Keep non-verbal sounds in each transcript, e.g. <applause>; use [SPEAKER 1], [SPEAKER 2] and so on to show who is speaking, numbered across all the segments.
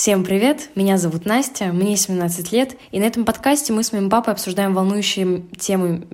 [SPEAKER 1] Всем привет! Меня зовут Настя, мне 17 лет, и на этом подкасте мы с моим папой обсуждаем волнующие темы...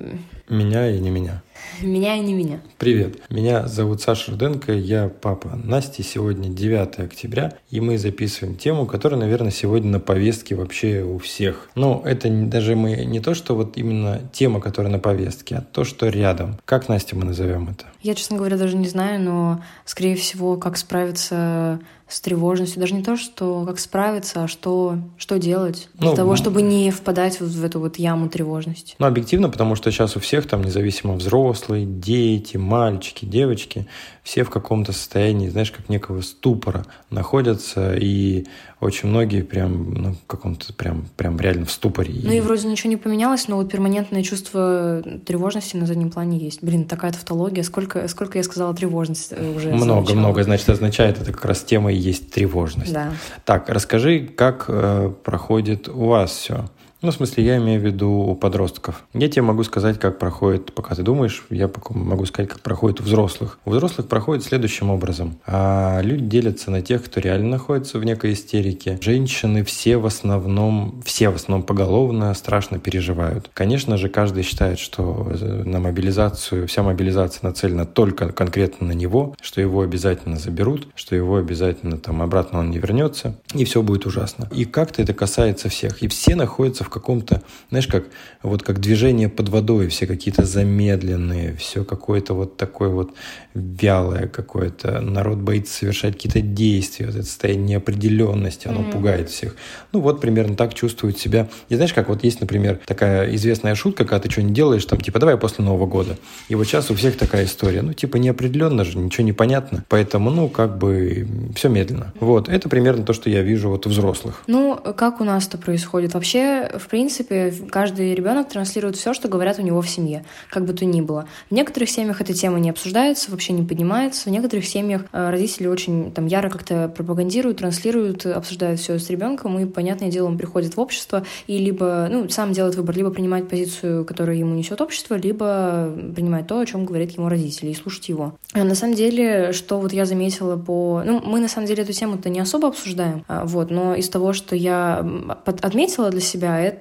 [SPEAKER 2] Меня и не меня.
[SPEAKER 1] Меня и не меня.
[SPEAKER 2] Привет, меня зовут Саша Руденко, я папа Насти. Сегодня 9 октября, и мы записываем тему, которая, наверное, сегодня на повестке вообще у всех. Но это даже мы не то, что вот именно тема, которая на повестке, а то, что рядом. Как, Настя, мы назовем это?
[SPEAKER 1] Я, честно говоря, даже не знаю, но, скорее всего, как справиться с тревожностью. Даже не то, что как справиться, а что, что делать для ну, того, чтобы не впадать вот в эту вот яму тревожности.
[SPEAKER 2] Ну, объективно, потому что сейчас у всех там, независимо взрослые, дети, мальчики, девочки, все в каком-то состоянии, знаешь, как некого ступора находятся, и очень многие прям, ну, в каком-то прям, прям реально в ступоре.
[SPEAKER 1] Ну и вроде ничего не поменялось, но вот перманентное чувство тревожности на заднем плане есть. Блин, такая тавтология. Сколько, сколько я сказала тревожность э, уже
[SPEAKER 2] Много, много, значит, означает, это как раз тема и есть тревожность.
[SPEAKER 1] Да.
[SPEAKER 2] Так, расскажи, как э, проходит у вас все? Ну, в смысле, я имею в виду у подростков. Я тебе могу сказать, как проходит, пока ты думаешь, я могу сказать, как проходит у взрослых. У взрослых проходит следующим образом. А люди делятся на тех, кто реально находится в некой истерике. Женщины все в основном, все в основном поголовно страшно переживают. Конечно же, каждый считает, что на мобилизацию, вся мобилизация нацелена только конкретно на него, что его обязательно заберут, что его обязательно там обратно он не вернется, и все будет ужасно. И как-то это касается всех. И все находятся в каком-то, знаешь, как вот как движение под водой, все какие-то замедленные, все какое-то вот такое вот вялое какое-то. Народ боится совершать какие-то действия, вот это состояние неопределенности, оно mm-hmm. пугает всех. Ну вот примерно так чувствуют себя. И знаешь, как вот есть, например, такая известная шутка, когда ты что не делаешь, там типа давай после Нового года. И вот сейчас у всех такая история. Ну типа неопределенно же, ничего не понятно. Поэтому, ну как бы все медленно. Вот, это примерно то, что я вижу вот у взрослых.
[SPEAKER 1] Ну, как у нас это происходит? Вообще, в принципе, каждый ребенок транслирует все, что говорят у него в семье, как бы то ни было. В некоторых семьях эта тема не обсуждается, вообще не поднимается. В некоторых семьях э, родители очень там яро как-то пропагандируют, транслируют, обсуждают все с ребенком, и, понятное дело, он приходит в общество и либо, ну, сам делает выбор, либо принимать позицию, которую ему несет общество, либо принимать то, о чем говорит ему родители, и слушать его. А на самом деле, что вот я заметила по... Ну, мы на самом деле эту тему-то не особо обсуждаем, а, вот, но из того, что я отметила для себя, это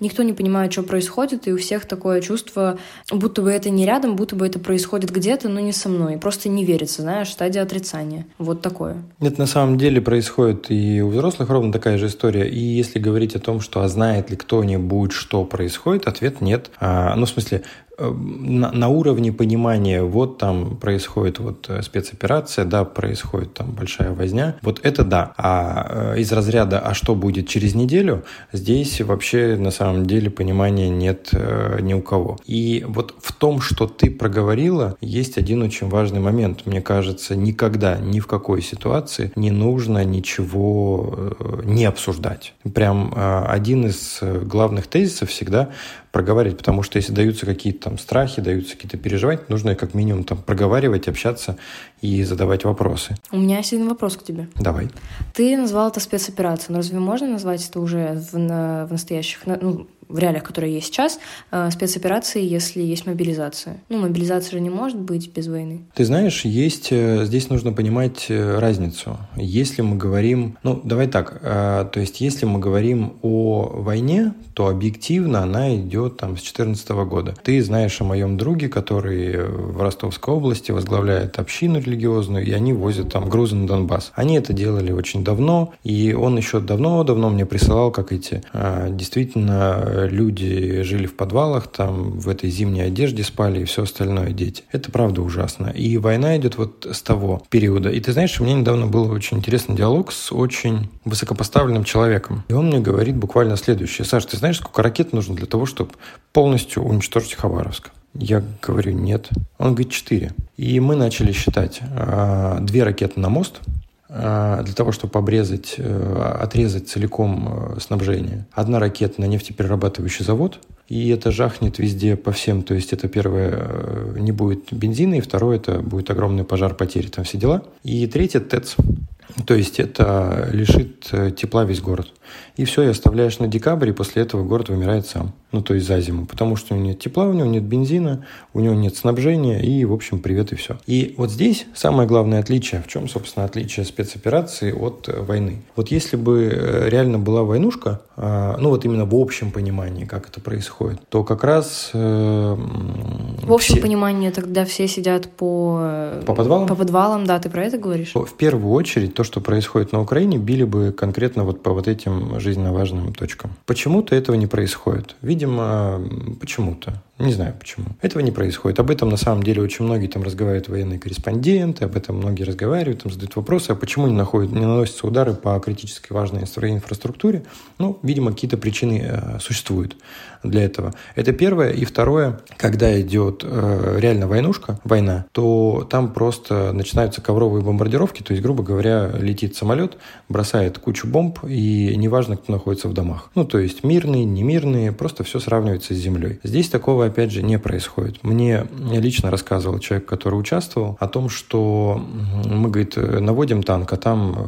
[SPEAKER 1] никто не понимает, что происходит, и у всех такое чувство, будто бы это не рядом, будто бы это происходит где-то, но не со мной. Просто не верится, знаешь, стадия отрицания. Вот такое.
[SPEAKER 2] Это на самом деле происходит и у взрослых ровно такая же история. И если говорить о том, что а знает ли кто-нибудь, что происходит, ответ нет. А, ну, в смысле, на, на уровне понимания, вот там происходит вот э, спецоперация, да, происходит там большая возня, вот это да. А э, из разряда «а что будет через неделю?» здесь вообще на самом деле понимания нет э, ни у кого. И вот в том, что ты проговорила, есть один очень важный момент. Мне кажется, никогда, ни в какой ситуации не нужно ничего не обсуждать. Прям один из главных тезисов всегда проговаривать, потому что если даются какие-то там страхи, даются какие-то переживания, нужно как минимум там проговаривать, общаться и задавать вопросы.
[SPEAKER 1] У меня есть один вопрос к тебе.
[SPEAKER 2] Давай.
[SPEAKER 1] Ты назвал это спецоперацией, но разве можно назвать это уже в, в настоящих, ну, в реалиях, которые есть сейчас, э, спецоперации, если есть мобилизация. Ну, мобилизация же не может быть без войны.
[SPEAKER 2] Ты знаешь, есть, э, здесь нужно понимать э, разницу. Если мы говорим, ну, давай так, то есть если мы говорим о войне, то объективно она идет там с 2014 года. Ты знаешь о моем друге, который в Ростовской области возглавляет общину религиозную, и они возят там грузы на Донбасс. Они это делали очень давно, и он еще давно-давно мне присылал, как эти действительно люди жили в подвалах, там в этой зимней одежде спали и все остальное дети. Это правда ужасно. И война идет вот с того периода. И ты знаешь, у меня недавно был очень интересный диалог с очень высокопоставленным человеком. И он мне говорит буквально следующее. Саш, ты знаешь, сколько ракет нужно для того, чтобы полностью уничтожить Хабаровск? Я говорю, нет. Он говорит, четыре. И мы начали считать. А, две ракеты на мост – а, для того, чтобы обрезать, э, отрезать целиком э, снабжение. Одна ракета на нефтеперерабатывающий завод, и это жахнет везде по всем. То есть это первое, э, не будет бензина, и второе, это будет огромный пожар, потери, там все дела. И третье, ТЭЦ. То есть это лишит тепла весь город. и все, и оставляешь на декабрь, и после этого город вымирает сам. Ну, то есть за зиму. Потому что у него нет тепла, у него нет бензина, у него нет снабжения, и, в общем, привет и все. И вот здесь самое главное отличие, в чем, собственно, отличие спецоперации от э, войны. Вот если бы э, реально была войнушка, а, ну, вот именно в общем понимании, как это происходит, то как раз... Э,
[SPEAKER 1] в общем все... понимании, тогда все сидят по...
[SPEAKER 2] По подвалам?
[SPEAKER 1] По подвалам, да, ты про это говоришь?
[SPEAKER 2] В первую очередь, то, что происходит на Украине, били бы конкретно вот по вот этим жизненно важным точкам. Почему-то этого не происходит. Видимо, почему-то. Не знаю почему. Этого не происходит. Об этом на самом деле очень многие там разговаривают военные корреспонденты, об этом многие разговаривают, там задают вопросы, а почему не, находят, не наносятся удары по критически важной инфраструктуре. Ну, видимо, какие-то причины э, существуют для этого. Это первое. И второе, когда идет э, реально войнушка, война, то там просто начинаются ковровые бомбардировки, то есть, грубо говоря, летит самолет, бросает кучу бомб, и неважно, кто находится в домах. Ну, то есть мирные, немирные, просто все сравнивается с землей. Здесь такого опять же, не происходит. Мне лично рассказывал человек, который участвовал, о том, что мы, говорит, наводим танк, а там э,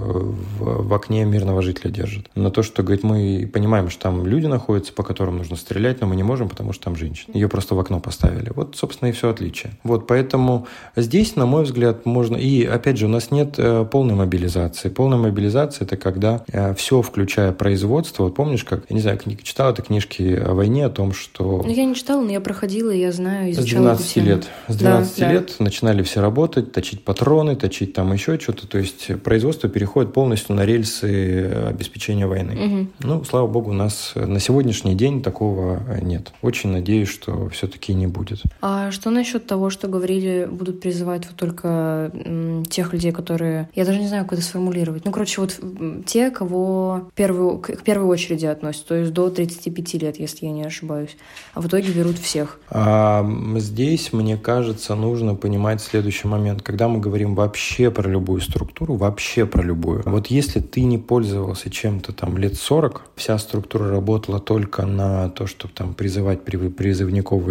[SPEAKER 2] в, в окне мирного жителя держат. На то, что, говорит, мы понимаем, что там люди находятся, по которым нужно стрелять, но мы не можем, потому что там женщина. Ее просто в окно поставили. Вот, собственно, и все отличие. Вот, поэтому здесь, на мой взгляд, можно... И, опять же, у нас нет э, полной мобилизации. Полная мобилизация – это когда э, все, включая производство. Вот помнишь, как, я не знаю, книг, читал ты книжки о войне, о том, что...
[SPEAKER 1] Ну, я не читала, но я проходила, я знаю, изучала
[SPEAKER 2] С 12 лет. С 12 да, лет да. начинали все работать, точить патроны, точить там еще что-то. То есть производство переходит полностью на рельсы обеспечения войны. Угу. Ну, слава богу, у нас на сегодняшний день такого нет. Очень надеюсь, что все-таки не будет.
[SPEAKER 1] А что насчет того, что говорили, будут призывать вот только тех людей, которые... Я даже не знаю, как это сформулировать. Ну, короче, вот те, кого первую, к первой очереди относят, то есть до 35 лет, если я не ошибаюсь. А в итоге берут всех.
[SPEAKER 2] А, здесь, мне кажется, нужно понимать следующий момент. Когда мы говорим вообще про любую структуру, вообще про любую. Вот если ты не пользовался чем-то там лет 40, вся структура работала только на то, чтобы там призывать призывников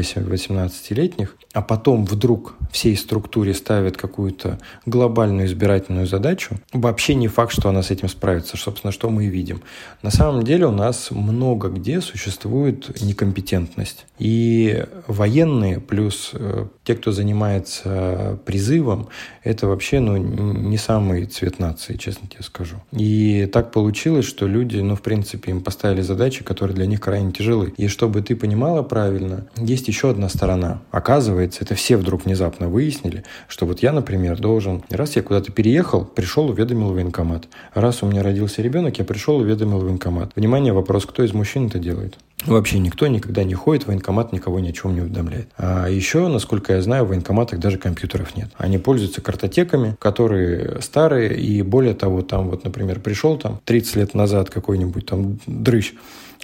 [SPEAKER 2] 18-летних, а потом вдруг всей структуре ставят какую-то глобальную избирательную задачу, вообще не факт, что она с этим справится. Собственно, что мы и видим. На самом деле у нас много где существует некомпетентность. И военные плюс э, те, кто занимается призывом, это вообще ну, не самый цвет нации, честно тебе скажу. И так получилось, что люди, ну, в принципе, им поставили задачи, которые для них крайне тяжелы. И чтобы ты понимала правильно, есть еще одна сторона. Оказывается, это все вдруг внезапно выяснили, что вот я, например, должен, раз я куда-то переехал, пришел, уведомил военкомат. Раз у меня родился ребенок, я пришел, уведомил военкомат. Внимание, вопрос, кто из мужчин это делает? Вообще никто никогда не ходит, военкомат никого ни о чем не уведомляет. А еще, насколько я знаю, в военкоматах даже компьютеров нет. Они пользуются картотеками, которые старые, и более того, там вот, например, пришел там 30 лет назад какой-нибудь там дрыщ,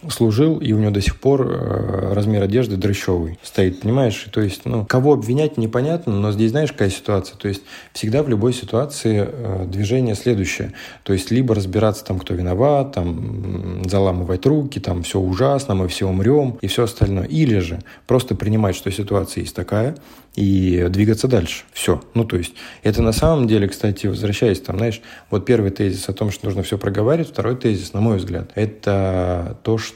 [SPEAKER 2] служил, и у него до сих пор э, размер одежды дрыщевый стоит, понимаешь? То есть, ну, кого обвинять непонятно, но здесь знаешь, какая ситуация? То есть, всегда в любой ситуации э, движение следующее. То есть, либо разбираться там, кто виноват, там, заламывать руки, там, все ужасно, мы все умрем и все остальное. Или же просто принимать, что ситуация есть такая, и двигаться дальше. Все. Ну, то есть, это на самом деле, кстати, возвращаясь там, знаешь, вот первый тезис о том, что нужно все проговаривать, второй тезис, на мой взгляд, это то, что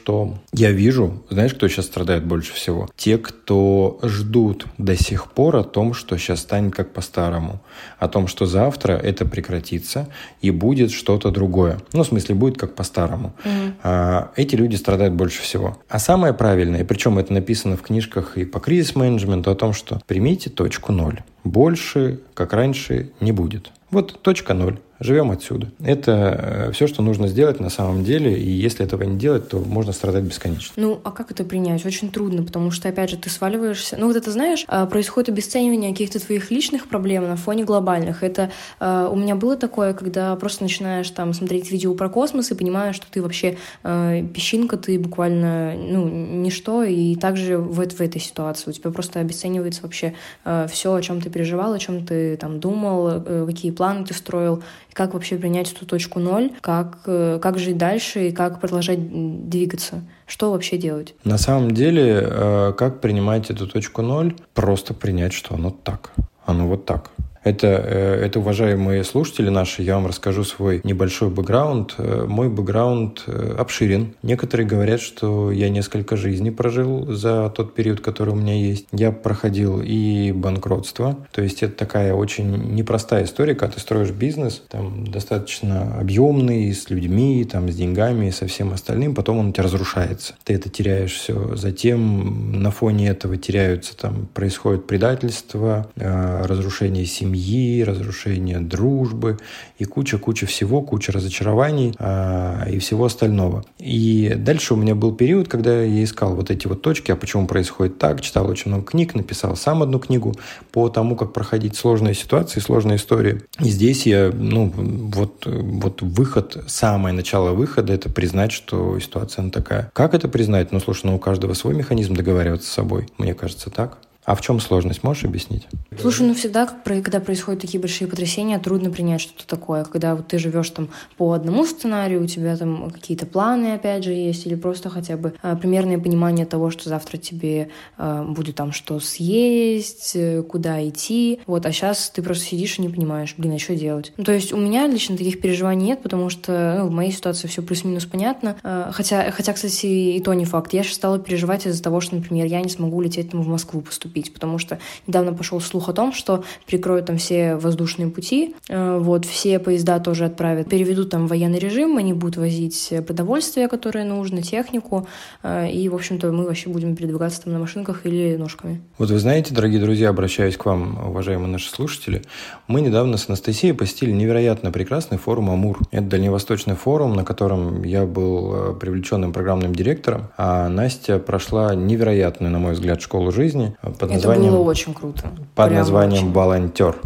[SPEAKER 2] я вижу, знаешь, кто сейчас страдает больше всего? Те, кто ждут до сих пор о том, что сейчас станет как по-старому, о том, что завтра это прекратится и будет что-то другое. Ну, в смысле, будет как по-старому. Mm-hmm. Эти люди страдают больше всего. А самое правильное, причем это написано в книжках и по кризис-менеджменту, о том, что примите точку ноль. Больше, как раньше, не будет. Вот точка ноль. Живем отсюда. Это э, все, что нужно сделать на самом деле, и если этого не делать, то можно страдать бесконечно.
[SPEAKER 1] Ну, а как это принять? Очень трудно, потому что, опять же, ты сваливаешься... Ну, вот это, знаешь, а, происходит обесценивание каких-то твоих личных проблем на фоне глобальных. Это э, у меня было такое, когда просто начинаешь там смотреть видео про космос и понимаешь, что ты вообще э, песчинка, ты буквально, ну, ничто, и также в, в этой ситуации у тебя просто обесценивается вообще э, все, о чем ты переживал, о чем ты там думал, э, какие планы ты строил, как вообще принять эту точку ноль, как, э, как жить дальше и как продолжать двигаться. Что вообще делать?
[SPEAKER 2] На самом деле, э, как принимать эту точку ноль? Просто принять, что оно так. Оно вот так. Это, э, это, уважаемые слушатели наши, я вам расскажу свой небольшой бэкграунд. Э, мой бэкграунд э, обширен. Некоторые говорят, что я несколько жизней прожил за тот период, который у меня есть. Я проходил и банкротство. То есть это такая очень непростая история, когда ты строишь бизнес, там достаточно объемный, с людьми, там, с деньгами, со всем остальным, потом он у тебя разрушается. Ты это теряешь все. Затем на фоне этого теряются, там, происходит предательство, разрушение семьи, семьи, разрушение дружбы и куча-куча всего, куча разочарований а, и всего остального. И дальше у меня был период, когда я искал вот эти вот точки, а почему происходит так, читал очень много книг, написал сам одну книгу по тому, как проходить сложные ситуации, сложные истории. И здесь я, ну, вот, вот выход, самое начало выхода, это признать, что ситуация она такая. Как это признать? Ну, слушай, ну, у каждого свой механизм договариваться с собой. Мне кажется, так. А в чем сложность, можешь объяснить?
[SPEAKER 1] Слушай, ну всегда, когда происходят такие большие потрясения, трудно принять что-то такое. Когда вот ты живешь там по одному сценарию, у тебя там какие-то планы, опять же, есть, или просто хотя бы а, примерное понимание того, что завтра тебе а, будет там что съесть, э, куда идти. Вот, а сейчас ты просто сидишь и не понимаешь, блин, а что делать? Ну, то есть у меня лично таких переживаний нет, потому что ну, в моей ситуации все плюс-минус понятно. А, хотя, хотя, кстати, и то не факт. Я сейчас стала переживать из-за того, что, например, я не смогу лететь там в Москву поступить купить, потому что недавно пошел слух о том, что прикроют там все воздушные пути, э, вот, все поезда тоже отправят, переведут там военный режим, они будут возить продовольствие, которое нужно, технику, э, и, в общем-то, мы вообще будем передвигаться там на машинках или ножками.
[SPEAKER 2] Вот вы знаете, дорогие друзья, обращаюсь к вам, уважаемые наши слушатели, мы недавно с Анастасией посетили невероятно прекрасный форум «Амур». Это дальневосточный форум, на котором я был э, привлеченным программным директором, а Настя прошла невероятную, на мой взгляд, школу жизни
[SPEAKER 1] под названием... Это было очень круто.
[SPEAKER 2] Под Прям названием очень. «Волонтер».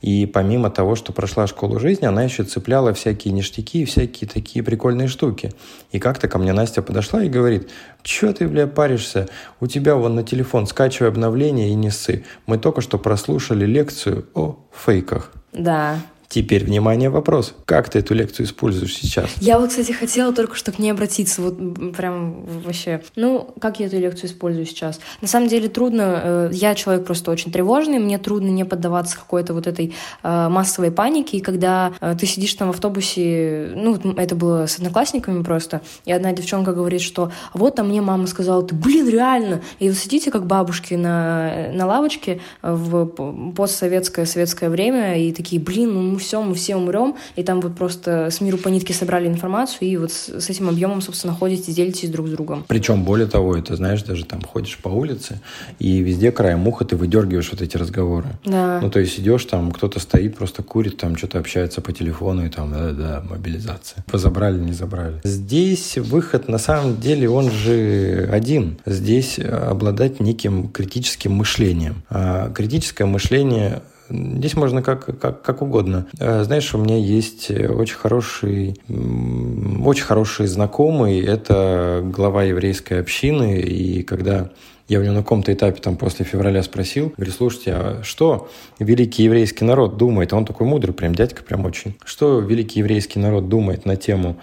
[SPEAKER 2] И помимо того, что прошла школу жизни, она еще цепляла всякие ништяки и всякие такие прикольные штуки. И как-то ко мне Настя подошла и говорит, что ты, бля, паришься? У тебя вон на телефон скачивай обновление и не ссы. Мы только что прослушали лекцию о фейках.
[SPEAKER 1] Да,
[SPEAKER 2] Теперь, внимание, вопрос. Как ты эту лекцию используешь сейчас?
[SPEAKER 1] Я вот, кстати, хотела только что к ней обратиться. Вот прям вообще. Ну, как я эту лекцию использую сейчас? На самом деле трудно. Э, я человек просто очень тревожный. Мне трудно не поддаваться какой-то вот этой э, массовой панике. И когда э, ты сидишь там в автобусе, ну, это было с одноклассниками просто, и одна девчонка говорит, что вот там мне мама сказала, ты, блин, реально. И вы сидите как бабушки на, на лавочке в постсоветское советское время и такие, блин, ну все, мы все умрем, и там вот просто с миру по нитке собрали информацию, и вот с, с этим объемом, собственно, ходите, делитесь друг с другом.
[SPEAKER 2] Причем, более того, это, знаешь, даже там ходишь по улице, и везде краем уха ты выдергиваешь вот эти разговоры.
[SPEAKER 1] Да.
[SPEAKER 2] Ну, то есть идешь, там кто-то стоит, просто курит, там что-то общается по телефону, и там, да-да, мобилизация. Позабрали, не забрали. Здесь выход, на самом деле, он же один. Здесь обладать неким критическим мышлением. А критическое мышление Здесь можно как, как, как угодно. Э, знаешь, у меня есть очень хороший, очень хороший знакомый, это глава еврейской общины, и когда я у него на каком-то этапе там после февраля спросил, говорю, слушайте, а что великий еврейский народ думает? Он такой мудрый, прям дядька прям очень. Что великий еврейский народ думает на тему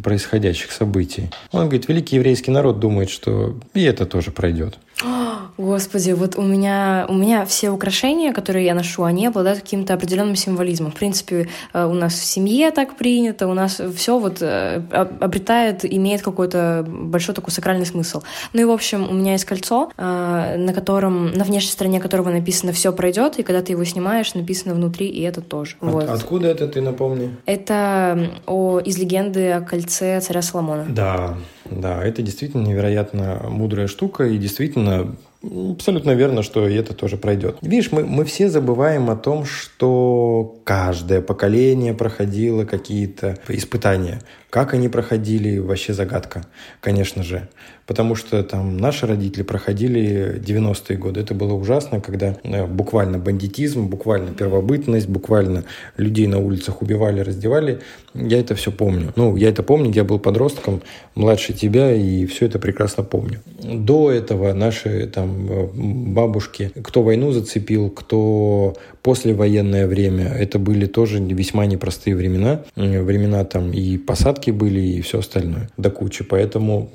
[SPEAKER 2] происходящих событий? Он говорит, великий еврейский народ думает, что и это тоже пройдет. <gasps>
[SPEAKER 1] Господи, вот у меня, у меня все украшения, которые я ношу, они обладают каким-то определенным символизмом. В принципе, э, у нас в семье так принято, у нас все вот э, обретает, имеет какой-то большой такой сакральный смысл. Ну и, в общем, у меня есть кольцо, э, на котором, на внешней стороне которого написано «все пройдет», и когда ты его снимаешь, написано внутри «и это тоже».
[SPEAKER 2] От, вот. Откуда это, ты напомни?
[SPEAKER 1] Это о, из легенды о кольце царя Соломона.
[SPEAKER 2] Да, да, это действительно невероятно мудрая штука, и действительно Абсолютно верно, что и это тоже пройдет. Видишь, мы, мы все забываем о том, что каждое поколение проходило какие-то испытания. Как они проходили, вообще загадка, конечно же. Потому что там наши родители проходили 90-е годы. Это было ужасно, когда э, буквально бандитизм, буквально первобытность, буквально людей на улицах убивали, раздевали. Я это все помню. Ну, я это помню, я был подростком, младше тебя, и все это прекрасно помню. До этого наши там э, бабушки, кто войну зацепил, кто послевоенное время, это были тоже весьма непростые времена. Времена там и посадки были, и все остальное до кучи. Поэтому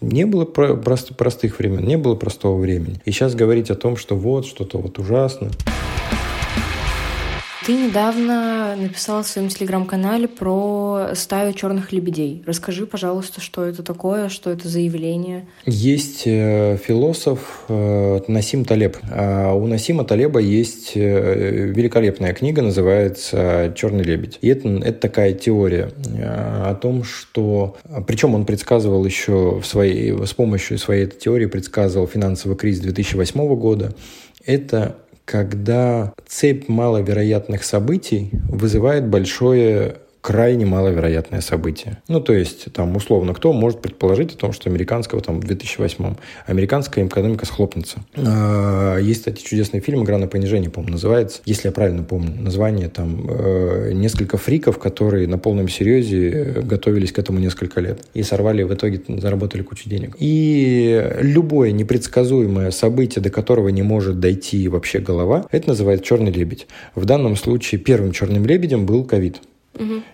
[SPEAKER 2] не было простых времен, не было простого времени. И сейчас говорить о том, что вот что-то вот ужасно.
[SPEAKER 1] Ты недавно написала в своем телеграм-канале про стаю черных лебедей. Расскажи, пожалуйста, что это такое, что это за явление.
[SPEAKER 2] Есть э, философ э, Насим Талеб. А у Насима Талеба есть э, великолепная книга, называется «Черный лебедь». И это, это такая теория о том, что... Причем он предсказывал еще в своей, с помощью своей этой теории предсказывал финансовый кризис 2008 года. Это когда цепь маловероятных событий вызывает большое крайне маловероятное событие. Ну, то есть, там, условно, кто может предположить о том, что американского, там, в 2008 американская экономика схлопнется. А, есть, кстати, чудесный фильм «Игра на понижение», по-моему, называется, если я правильно помню название, там, э, несколько фриков, которые на полном серьезе готовились к этому несколько лет и сорвали, в итоге заработали кучу денег. И любое непредсказуемое событие, до которого не может дойти вообще голова, это называется «черный лебедь». В данном случае первым черным лебедем был ковид.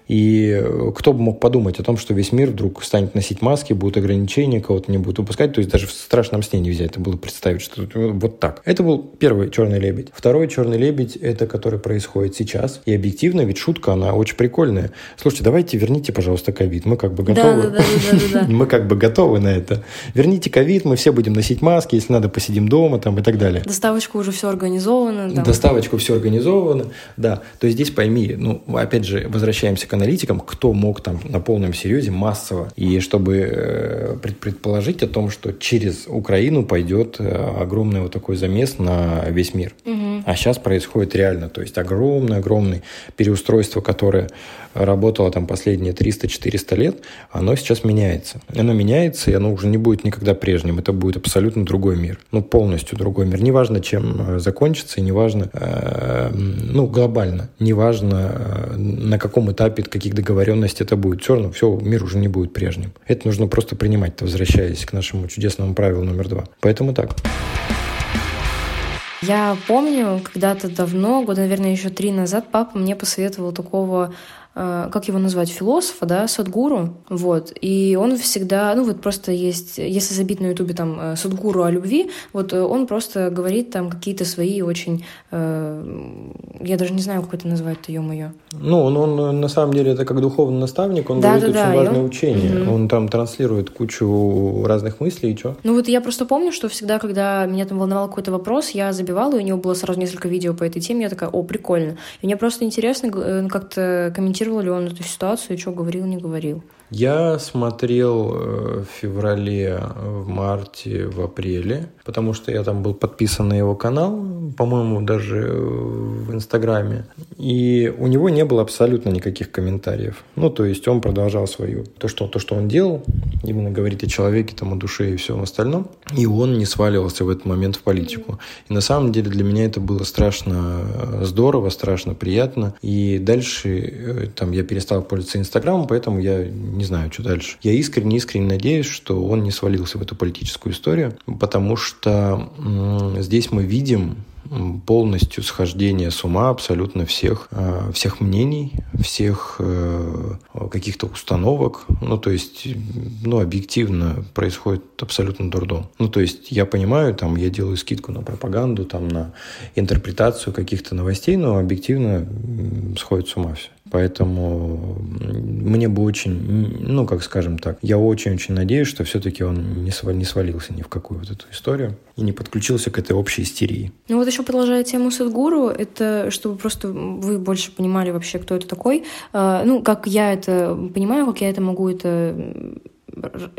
[SPEAKER 2] И кто бы мог подумать о том, что весь мир вдруг станет носить маски, будут ограничения, кого-то не будут выпускать. То есть даже в страшном сне нельзя это было представить, что вот так. Это был первый черный лебедь. Второй черный лебедь, это который происходит сейчас. И объективно, ведь шутка, она очень прикольная. Слушайте, давайте верните, пожалуйста, ковид. Мы как бы готовы. <laughs> Мы как бы готовы на это. Верните ковид, мы все будем носить маски, если надо, посидим дома там и так далее.
[SPEAKER 1] Доставочка уже все организовано.
[SPEAKER 2] Доставочку все организовано, да. То есть здесь пойми, ну, опять же, возвращаясь возвращаемся к аналитикам, кто мог там на полном серьезе массово, и чтобы э, предположить о том, что через Украину пойдет э, огромный вот такой замес на весь мир. Угу. А сейчас происходит реально, то есть огромное-огромное переустройство, которое работало там последние 300-400 лет, оно сейчас меняется. Оно меняется, и оно уже не будет никогда прежним. Это будет абсолютно другой мир. Ну, полностью другой мир. Неважно, чем э, закончится, и неважно, э, ну, глобально, неважно, э, на каком этапе, каких договоренностей это будет. Все равно, все, мир уже не будет прежним. Это нужно просто принимать, возвращаясь к нашему чудесному правилу номер два. Поэтому так.
[SPEAKER 1] Я помню, когда-то давно, года, наверное, еще три назад, папа мне посоветовал такого как его назвать, философа, да, Садгуру, вот, и он всегда, ну вот просто есть, если забить на ютубе там э, Садгуру о любви, вот э, он просто говорит там какие-то свои очень, э, я даже не знаю, как это назвать-то, ё-моё.
[SPEAKER 2] Ну, он, он на самом деле это как духовный наставник, он да, говорит да, очень да, важное он... учение, угу. он там транслирует кучу разных мыслей, и что?
[SPEAKER 1] Ну вот я просто помню, что всегда, когда меня там волновал какой-то вопрос, я забивала, и у него было сразу несколько видео по этой теме, я такая, о, прикольно. И мне просто интересно как-то комментировать комментировал ли он эту ситуацию, что говорил, не говорил?
[SPEAKER 2] Я смотрел э, в феврале, в марте, в апреле, потому что я там был подписан на его канал, по-моему, даже в Инстаграме. И у него не было абсолютно никаких комментариев. Ну, то есть он продолжал свою, то, что, то, что он делал, именно говорит о человеке, там, о душе и всем остальном. И он не сваливался в этот момент в политику. И на самом деле для меня это было страшно здорово, страшно приятно. И дальше э, там я перестал пользоваться Инстаграмом, поэтому я не знаю, что дальше. Я искренне-искренне надеюсь, что он не свалился в эту политическую историю, потому что здесь мы видим полностью схождение с ума абсолютно всех, а, всех мнений, всех э, каких-то установок. Ну, то есть, ну, объективно происходит абсолютно дурдом. Ну, то есть, я понимаю, там, я делаю скидку на пропаганду, там, на интерпретацию каких-то новостей, но объективно сходит с ума все. Поэтому мне бы очень, ну, как скажем так, я очень-очень надеюсь, что все-таки он не свалился ни в какую вот эту историю и не подключился к этой общей истерии.
[SPEAKER 1] Ну вот еще продолжая тему Садгуру, это чтобы просто вы больше понимали вообще, кто это такой. А, ну, как я это понимаю, как я это могу это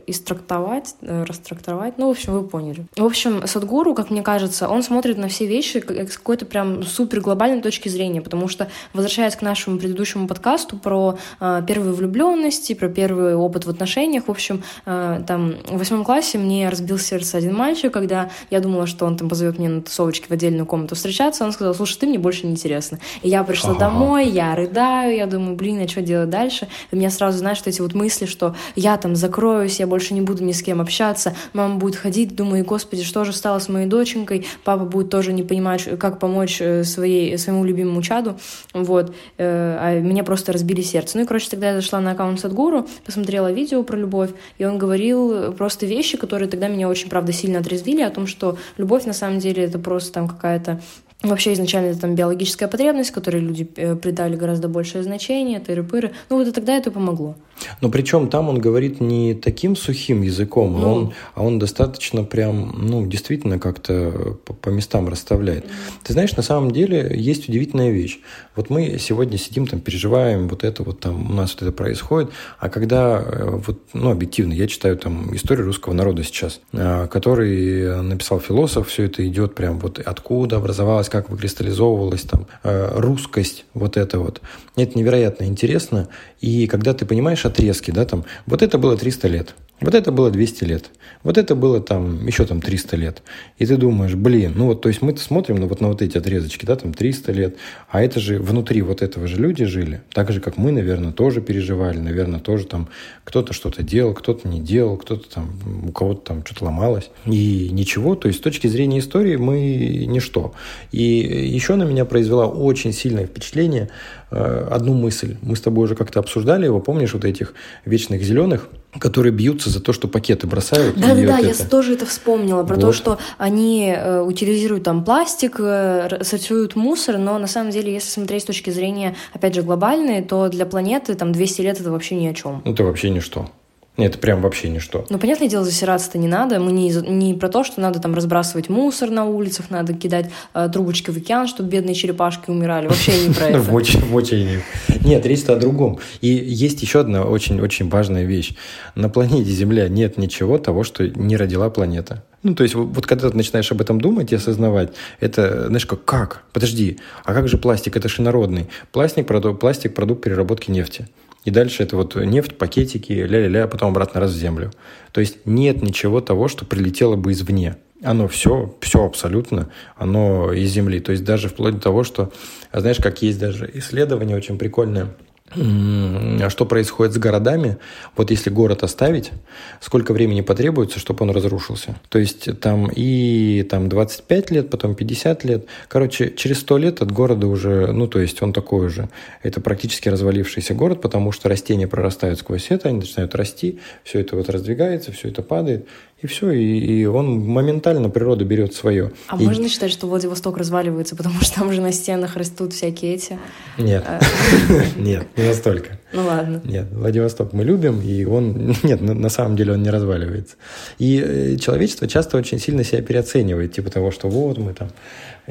[SPEAKER 1] истрактовать, э, растрактовать. Ну, в общем, вы поняли. В общем, Садгуру, как мне кажется, он смотрит на все вещи с какой-то прям супер глобальной точки зрения, потому что, возвращаясь к нашему предыдущему подкасту про э, первые влюбленности, про первый опыт в отношениях, в общем, э, там, в восьмом классе мне разбил сердце один мальчик, когда я думала, что он там позовет меня на тусовочке в отдельную комнату встречаться, он сказал, слушай, ты мне больше не интересна. И я пришла ага. домой, я рыдаю, я думаю, блин, а что делать дальше? И у меня сразу, знаешь, что эти вот мысли, что я там закрою закроюсь, я больше не буду ни с кем общаться, мама будет ходить, думаю, господи, что же стало с моей доченькой, папа будет тоже не понимать, как помочь э, своей, своему любимому чаду, вот, э, а меня просто разбили сердце. Ну и, короче, тогда я зашла на аккаунт Садгуру, посмотрела видео про любовь, и он говорил просто вещи, которые тогда меня очень, правда, сильно отрезвили, о том, что любовь на самом деле это просто там какая-то Вообще изначально это там биологическая потребность, которой люди э, придали гораздо большее значение, тыры-пыры. Ну вот и тогда это помогло.
[SPEAKER 2] Но причем там он говорит не таким сухим языком, ну. он, а он достаточно прям, ну, действительно как-то по, по местам расставляет. Mm. Ты знаешь, на самом деле есть удивительная вещь. Вот мы сегодня сидим там, переживаем, вот это вот там у нас вот это происходит, а когда, э, вот, ну, объективно, я читаю там историю русского народа сейчас, э, который написал философ, все это идет прям вот откуда образовалось, как выкристаллизовывалась там э, русскость, вот это вот. Это невероятно интересно, и когда ты понимаешь отрезки, да, там, вот это было 300 лет, вот это было 200 лет. Вот это было там еще там 300 лет. И ты думаешь, блин, ну вот, то есть мы смотрим на вот на вот эти отрезочки, да, там 300 лет, а это же внутри вот этого же люди жили, так же, как мы, наверное, тоже переживали, наверное, тоже там кто-то что-то делал, кто-то не делал, кто-то там, у кого-то там что-то ломалось. И ничего, то есть с точки зрения истории мы ничто. Еще на меня произвела очень сильное впечатление э, одну мысль. Мы с тобой уже как-то обсуждали его, помнишь, вот этих вечных зеленых, которые бьются за то, что пакеты бросают.
[SPEAKER 1] Да, да, да, я тоже это вспомнила про вот. то, что они э, утилизируют там пластик, э, сортируют мусор, но на самом деле, если смотреть с точки зрения, опять же, глобальной, то для планеты там 200 лет это вообще ни о чем.
[SPEAKER 2] Это вообще ничто. Нет, это прям вообще ничто.
[SPEAKER 1] Ну, понятное дело, засираться-то не надо. Мы не, не про то, что надо там разбрасывать мусор на улицах, надо кидать э, трубочки в океан, чтобы бедные черепашки умирали. Вообще не про <laughs> это.
[SPEAKER 2] В моче Нет, речь о другом. И есть еще одна очень-очень важная вещь. На планете Земля нет ничего того, что не родила планета. Ну, то есть, вот, когда ты начинаешь об этом думать и осознавать, это, знаешь, как, как? Подожди, а как же пластик? Это же инородный. Пластик, продукт, пластик – продукт переработки нефти. И дальше это вот нефть, пакетики, ля-ля-ля, а потом обратно раз в землю. То есть нет ничего того, что прилетело бы извне. Оно все, все абсолютно, оно из земли. То есть даже вплоть до того, что, знаешь, как есть даже исследование очень прикольное – а что происходит с городами, вот если город оставить, сколько времени потребуется, чтобы он разрушился. То есть там и там 25 лет, потом 50 лет. Короче, через 100 лет от города уже, ну то есть он такой уже. Это практически развалившийся город, потому что растения прорастают сквозь это, они начинают расти, все это вот раздвигается, все это падает. И все, и, и он моментально, природа берет свое.
[SPEAKER 1] А
[SPEAKER 2] и...
[SPEAKER 1] можно считать, что Владивосток разваливается, потому что там же на стенах растут всякие эти...
[SPEAKER 2] Нет, а. <laughs> нет, не настолько.
[SPEAKER 1] Ну ладно.
[SPEAKER 2] Нет, Владивосток мы любим, и он... <laughs> Нет, на самом деле он не разваливается. И э, человечество часто очень сильно себя переоценивает, типа того, что вот мы там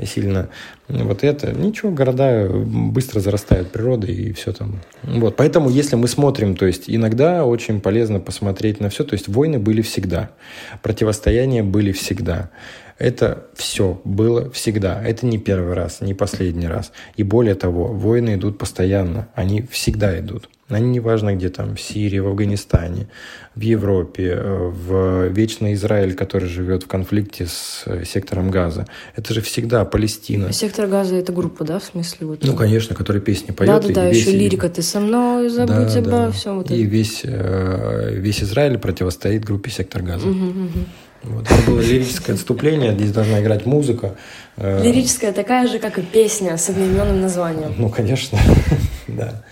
[SPEAKER 2] сильно вот это. Ничего, города быстро зарастают природой и все там. Вот, поэтому если мы смотрим, то есть иногда очень полезно посмотреть на все, то есть войны были всегда, противостояния были всегда. Это все было всегда. Это не первый раз, не последний раз. И более того, войны идут постоянно. Они всегда идут. Они не важно где там, в Сирии, в Афганистане, в Европе, э, в вечный Израиль, который живет в конфликте с э, сектором Газа. Это же всегда Палестина.
[SPEAKER 1] Сектор Газа – это группа, да, в смысле? Вот...
[SPEAKER 2] Ну, конечно, которая песни поет.
[SPEAKER 1] Да-да-да, еще лирика «Ты со мной, забудь да, обо да. всем». Вот
[SPEAKER 2] и это. весь, э, весь Израиль противостоит группе Сектор Газа. Угу, угу. Вот, это было лирическое отступление, здесь должна играть музыка.
[SPEAKER 1] Лирическая такая же, как и песня с одноименным названием.
[SPEAKER 2] Ну, конечно, <laughs> да.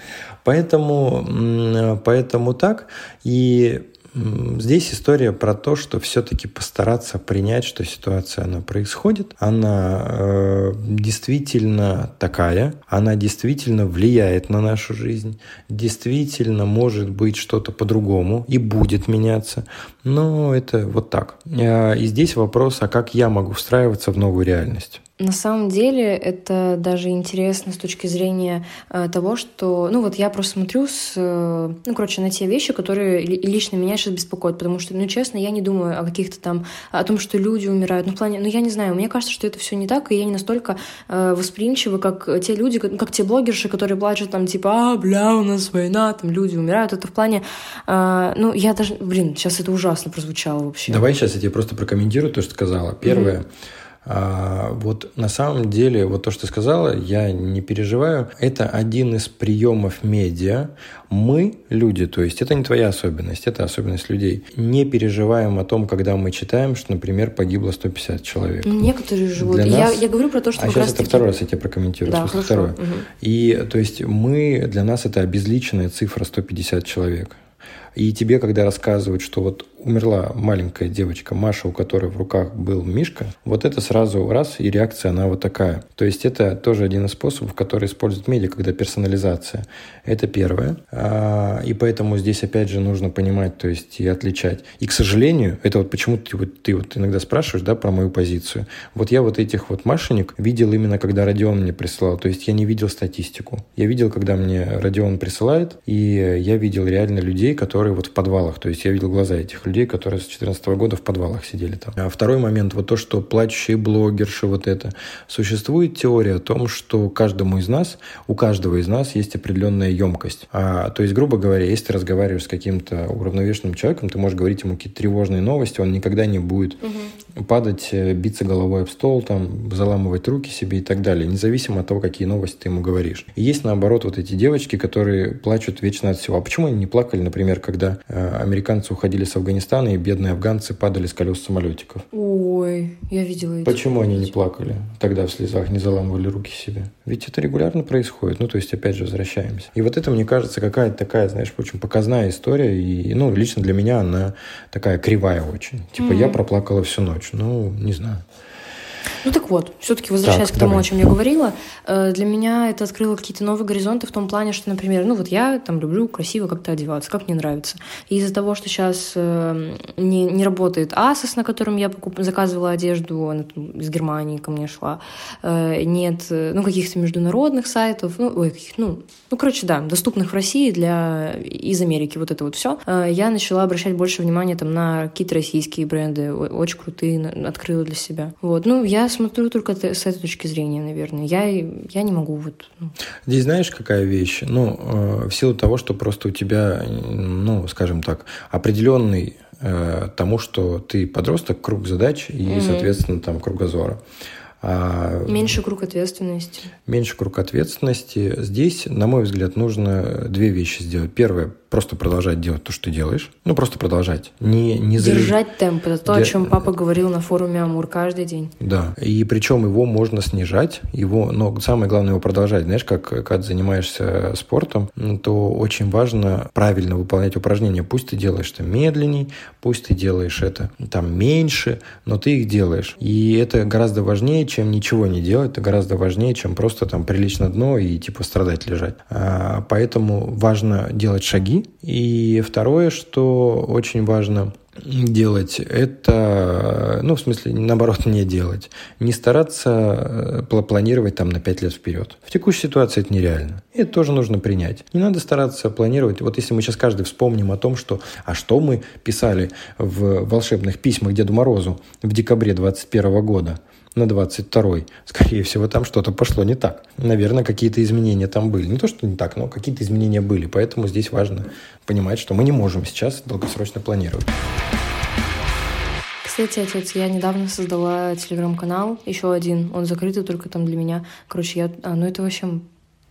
[SPEAKER 2] Поэтому, поэтому так. И Здесь история про то, что все-таки постараться принять, что ситуация она происходит, она э, действительно такая, она действительно влияет на нашу жизнь, действительно может быть что-то по-другому и будет меняться, но это вот так. Э, и здесь вопрос, а как я могу встраиваться в новую реальность?
[SPEAKER 1] На самом деле это даже интересно с точки зрения э, того, что, ну вот я просто смотрю с, э, ну короче, на те вещи, которые лично меня сейчас беспокоят, потому что, ну честно, я не думаю о каких-то там, о том, что люди умирают, ну в плане, ну я не знаю, мне кажется, что это все не так, и я не настолько э, восприимчива, как те люди, как, как те блогерши, которые плачут там типа, а, бля, у нас война, там люди умирают, это в плане, э, ну я даже, блин, сейчас это ужасно прозвучало вообще.
[SPEAKER 2] Давай сейчас я тебе просто прокомментирую то, что сказала. Первое. Mm-hmm а, вот на самом деле, вот то, что ты сказала, я не переживаю. Это один из приемов медиа. Мы, люди, то есть это не твоя особенность, это особенность людей, не переживаем о том, когда мы читаем, что, например, погибло 150 человек.
[SPEAKER 1] Некоторые живут. Для нас... я, я говорю про то, что...
[SPEAKER 2] А сейчас это таки... второй раз я тебе прокомментирую. Да, хорошо. Второе. Угу. И то есть мы, для нас это обезличенная цифра 150 человек. И тебе, когда рассказывают, что вот умерла маленькая девочка Маша, у которой в руках был Мишка, вот это сразу раз, и реакция, она вот такая. То есть это тоже один из способов, который используют медиа, когда персонализация. Это первое. А, и поэтому здесь, опять же, нужно понимать, то есть и отличать. И, к сожалению, это вот почему ты вот, ты вот иногда спрашиваешь, да, про мою позицию. Вот я вот этих вот машинек видел именно, когда Родион мне присылал. То есть я не видел статистику. Я видел, когда мне Родион присылает, и я видел реально людей, которые вот в подвалах. То есть я видел глаза этих людей, которые с 2014 года в подвалах сидели там. А второй момент, вот то, что плачущие блогерши, вот это. Существует теория о том, что каждому из нас, у каждого из нас есть определенная емкость. А, то есть, грубо говоря, если ты разговариваешь с каким-то уравновешенным человеком, ты можешь говорить ему какие-то тревожные новости, он никогда не будет угу. Падать, э, биться головой об стол, там, заламывать руки себе и так далее, независимо от того, какие новости ты ему говоришь. И есть, наоборот, вот эти девочки, которые плачут вечно от всего. А почему они не плакали, например, когда э, американцы уходили с Афганистана, и бедные афганцы падали с колес самолетиков?
[SPEAKER 1] Ой, я видела
[SPEAKER 2] эти Почему они не плакали тогда в слезах, не заламывали руки себе? Ведь это регулярно происходит. Ну, то есть, опять же, возвращаемся. И вот это, мне кажется, какая-то такая, знаешь, очень показная история. И, ну, лично для меня она такая кривая очень. Типа, mm-hmm. я проплакала всю ночь. Ну, не знаю.
[SPEAKER 1] Ну так вот, все-таки возвращаясь так, к тому, давай. о чем я говорила, э, для меня это открыло какие-то новые горизонты в том плане, что, например, ну вот я там люблю красиво как-то одеваться, как мне нравится. И из-за того, что сейчас э, не, не работает Asos, на котором я покуп... заказывала одежду, она из Германии ко мне шла, э, нет ну каких-то международных сайтов, ну, ой, каких, ну, ну, короче, да, доступных в России для из Америки, вот это вот все, я начала обращать больше внимания там на какие-то российские бренды, очень крутые, открыла для себя. Вот, ну, я смотрю только с этой точки зрения, наверное. Я, я не могу вот...
[SPEAKER 2] Ну. Здесь знаешь, какая вещь? Ну, э, в силу того, что просто у тебя, ну, скажем так, определенный э, тому, что ты подросток, круг задач и, mm-hmm. соответственно, там кругозора.
[SPEAKER 1] А, меньше круг ответственности.
[SPEAKER 2] Меньше круг ответственности. Здесь, на мой взгляд, нужно две вещи сделать. Первое просто продолжать делать то, что ты делаешь. Ну, просто продолжать. Не, не
[SPEAKER 1] Держать темп. Это то, Де... о чем папа говорил на форуме Амур каждый день.
[SPEAKER 2] Да. И причем его можно снижать. Его, но самое главное его продолжать. Знаешь, как когда занимаешься спортом, то очень важно правильно выполнять упражнения. Пусть ты делаешь это медленней, пусть ты делаешь это там меньше, но ты их делаешь. И это гораздо важнее, чем ничего не делать. Это гораздо важнее, чем просто там прилично дно и типа страдать лежать. А, поэтому важно делать шаги, и второе, что очень важно делать, это, ну, в смысле, наоборот, <laughs> не делать. Не стараться э, планировать там на 5 лет вперед. В текущей ситуации это нереально. И это тоже нужно принять. Не надо стараться планировать. Вот если мы сейчас каждый вспомним о том, что, а что мы писали в волшебных письмах Деду Морозу в декабре 2021 года – на 22-й, скорее всего, там что-то пошло не так. Наверное, какие-то изменения там были. Не то, что не так, но какие-то изменения были. Поэтому здесь важно понимать, что мы не можем сейчас долгосрочно планировать.
[SPEAKER 1] Кстати, отец, я недавно создала телеграм-канал, еще один, он закрытый только там для меня. Короче, я... А, ну это вообще...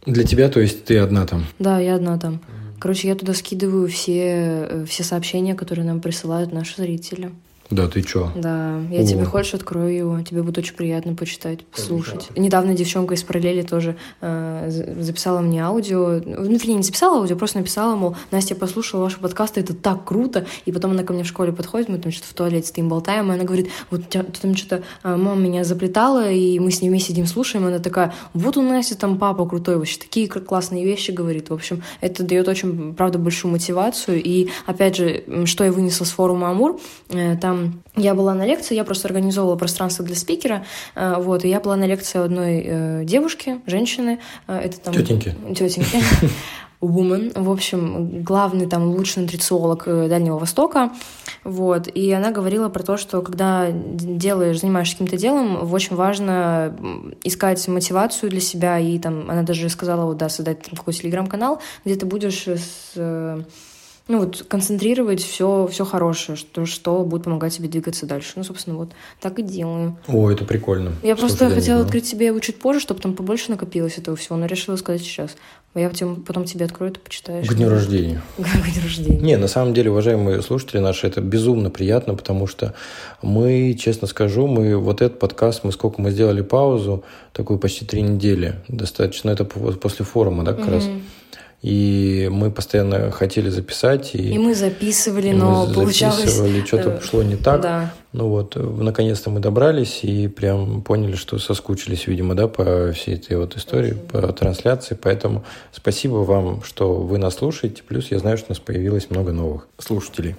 [SPEAKER 2] Для тебя, то есть ты одна там?
[SPEAKER 1] Да, я одна там. Короче, я туда скидываю все, э, все сообщения, которые нам присылают наши зрители.
[SPEAKER 2] Да, ты чё?
[SPEAKER 1] Да, я О. тебе хочешь открою его, тебе будет очень приятно почитать, послушать. Да. Недавно девчонка из параллели тоже э, записала мне аудио, ну, вернее, не записала аудио, просто написала, мол, Настя, послушала ваши подкасты, это так круто, и потом она ко мне в школе подходит, мы там что-то в туалете стоим, болтаем, и она говорит, вот ты там что-то, э, мама меня заплетала, и мы с ней вместе сидим, слушаем, и она такая, вот у Насти там папа крутой, вообще такие классные вещи говорит, в общем, это дает очень, правда, большую мотивацию, и, опять же, что я вынесла с форума Амур, э, там я была на лекции, я просто организовывала пространство для спикера, э, вот, и я была на лекции одной э, девушки, женщины, э, это там...
[SPEAKER 2] Тетеньки.
[SPEAKER 1] Тетеньки. <laughs> Woman, в общем, главный там лучший нутрициолог Дальнего Востока, вот, и она говорила про то, что когда делаешь, занимаешься каким-то делом, очень важно искать мотивацию для себя, и там, она даже сказала, вот, да, создать какой-то телеграм-канал, где ты будешь с ну вот концентрировать все, все хорошее, что, что будет помогать тебе двигаться дальше. Ну, собственно, вот так и делаю.
[SPEAKER 2] О, это прикольно.
[SPEAKER 1] Я просто хотела открыть себе его чуть позже, чтобы там побольше накопилось этого всего, но решила сказать сейчас. Я потом тебе открою, ты почитаешь.
[SPEAKER 2] К дню рождения. <laughs>
[SPEAKER 1] К дню рождения.
[SPEAKER 2] Не, на самом деле, уважаемые слушатели наши, это безумно приятно, потому что мы, честно скажу, мы вот этот подкаст, мы сколько мы сделали паузу, такую почти три недели, достаточно, это после форума, да, как mm-hmm. раз. И мы постоянно хотели записать.
[SPEAKER 1] И, и мы записывали, и но мы получалось... записывали,
[SPEAKER 2] что-то э, шло не так. Да. Ну вот, наконец-то мы добрались и прям поняли, что соскучились, видимо, да, по всей этой вот истории, по трансляции. Поэтому спасибо вам, что вы нас слушаете. Плюс я знаю, что у нас появилось много новых слушателей.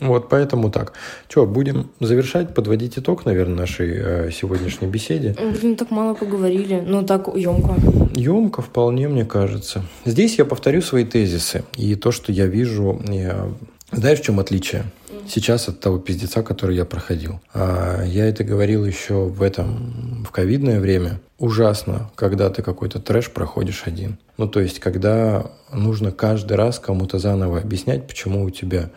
[SPEAKER 2] Вот, поэтому так. Что, будем завершать, подводить итог, наверное, нашей э, сегодняшней беседе.
[SPEAKER 1] Блин, так мало поговорили. Ну, так емко.
[SPEAKER 2] Емко вполне, мне кажется. Здесь я повторю свои тезисы. И то, что я вижу... Я... Знаешь, в чем отличие? Сейчас от того пиздеца, который я проходил. А я это говорил еще в этом, в ковидное время. Ужасно, когда ты какой-то трэш проходишь один. Ну, то есть, когда нужно каждый раз кому-то заново объяснять, почему у тебя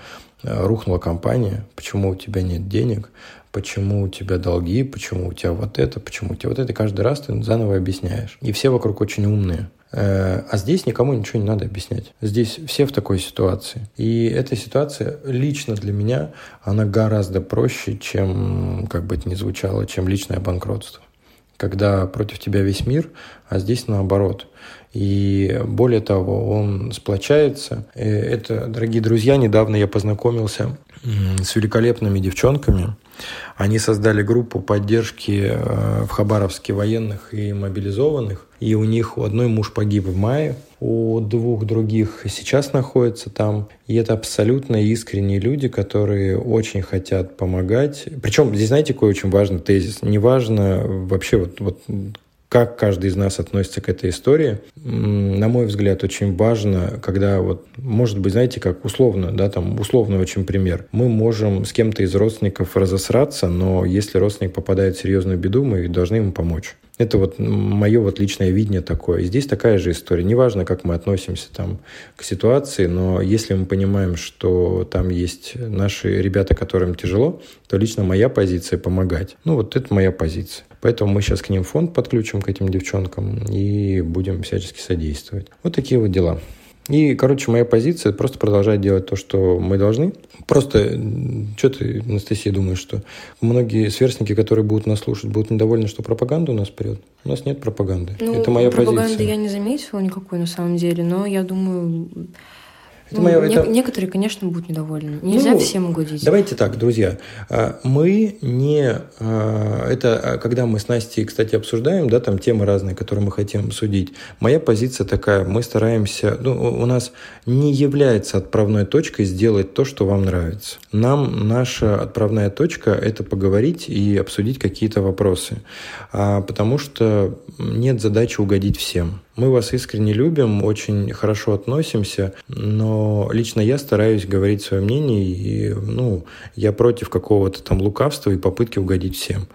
[SPEAKER 2] э, рухнула компания, почему у тебя нет денег, почему у тебя долги, почему у тебя вот это, почему у тебя вот это. каждый раз ты заново объясняешь. И все вокруг очень умные. Э, а здесь никому ничего не надо объяснять. Здесь все в такой ситуации. И эта ситуация лично для меня, она гораздо проще, чем, как бы это ни звучало, чем личное банкротство. Когда против тебя весь мир, а здесь наоборот. И более того, он сплочается. Э, это, дорогие друзья, недавно я познакомился с великолепными девчонками. Они создали группу поддержки э, в Хабаровске военных и мобилизованных. И у них у одной муж погиб в мае, у двух других сейчас находятся там. И это абсолютно искренние люди, которые очень хотят помогать. Причем здесь, знаете, какой очень важный тезис? Неважно вообще вот, вот как каждый из нас относится к этой истории. На мой взгляд, очень важно, когда вот, может быть, знаете, как условно, да, там условно очень пример. Мы можем с кем-то из родственников разосраться, но если родственник попадает в серьезную беду, мы должны ему помочь. Это вот мое вот личное видение такое. И здесь такая же история. Неважно, как мы относимся там к ситуации, но если мы понимаем, что там есть наши ребята, которым тяжело, то лично моя позиция помогать. Ну вот это моя позиция. Поэтому мы сейчас к ним фонд подключим, к этим девчонкам, и будем всячески содействовать. Вот такие вот дела. И, короче, моя позиция просто продолжать делать то, что мы должны. Просто, что ты, Анастасия, думаешь, что многие сверстники, которые будут нас слушать, будут недовольны, что пропаганда у нас прет? У нас нет пропаганды. Ну, Это моя
[SPEAKER 1] пропаганды
[SPEAKER 2] позиция.
[SPEAKER 1] Пропаганды я не заметила никакой на самом деле, но я думаю, это ну, моя, не, это... Некоторые, конечно, будут недовольны. Нельзя ну, всем угодить.
[SPEAKER 2] Давайте так, друзья. А, мы не... А, это а, когда мы с Настей, кстати, обсуждаем, да, там темы разные, которые мы хотим обсудить. Моя позиция такая. Мы стараемся... Ну, у нас не является отправной точкой сделать то, что вам нравится. Нам наша отправная точка – это поговорить и обсудить какие-то вопросы. Потому что нет задачи угодить всем. Мы вас искренне любим, очень хорошо относимся, но лично я стараюсь говорить свое мнение, и ну, я против какого-то там лукавства и попытки угодить всем.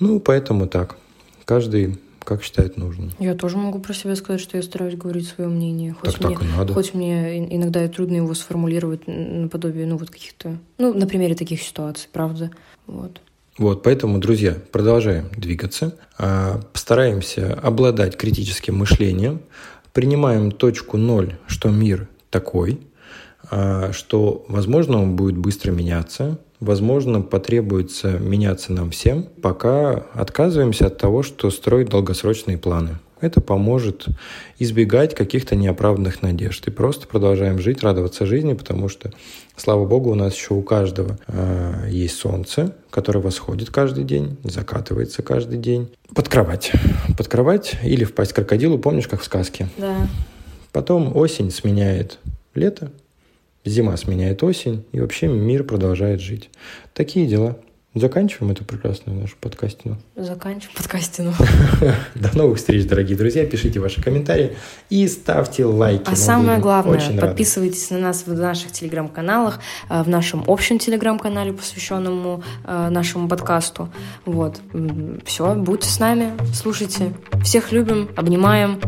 [SPEAKER 2] Ну, поэтому так. Каждый как считает нужным.
[SPEAKER 1] Я тоже могу про себя сказать, что я стараюсь говорить свое мнение.
[SPEAKER 2] Хоть так, мне, так и надо.
[SPEAKER 1] Хоть мне иногда и трудно его сформулировать наподобие, ну, вот каких-то, ну, на примере таких ситуаций, правда. Вот.
[SPEAKER 2] Вот, поэтому, друзья, продолжаем двигаться, а, постараемся обладать критическим мышлением, принимаем точку ноль, что мир такой, а, что, возможно, он будет быстро меняться, возможно, потребуется меняться нам всем, пока отказываемся от того, что строить долгосрочные планы. Это поможет избегать каких-то неоправданных надежд. И просто продолжаем жить, радоваться жизни, потому что, слава богу, у нас еще у каждого э, есть солнце, которое восходит каждый день, закатывается каждый день. Под кровать. Под кровать или впасть крокодилу, помнишь, как в сказке?
[SPEAKER 1] Да.
[SPEAKER 2] Потом осень сменяет лето, зима сменяет осень, и вообще мир продолжает жить. Такие дела. Заканчиваем эту прекрасную нашу подкастину.
[SPEAKER 1] Заканчиваем подкастину. <laughs>
[SPEAKER 2] До новых встреч, дорогие друзья. Пишите ваши комментарии и ставьте лайки.
[SPEAKER 1] А самое главное, подписывайтесь на нас в наших телеграм-каналах, э, в нашем общем телеграм-канале, посвященному э, нашему подкасту. Вот. Все, будьте с нами, слушайте. Всех любим, обнимаем.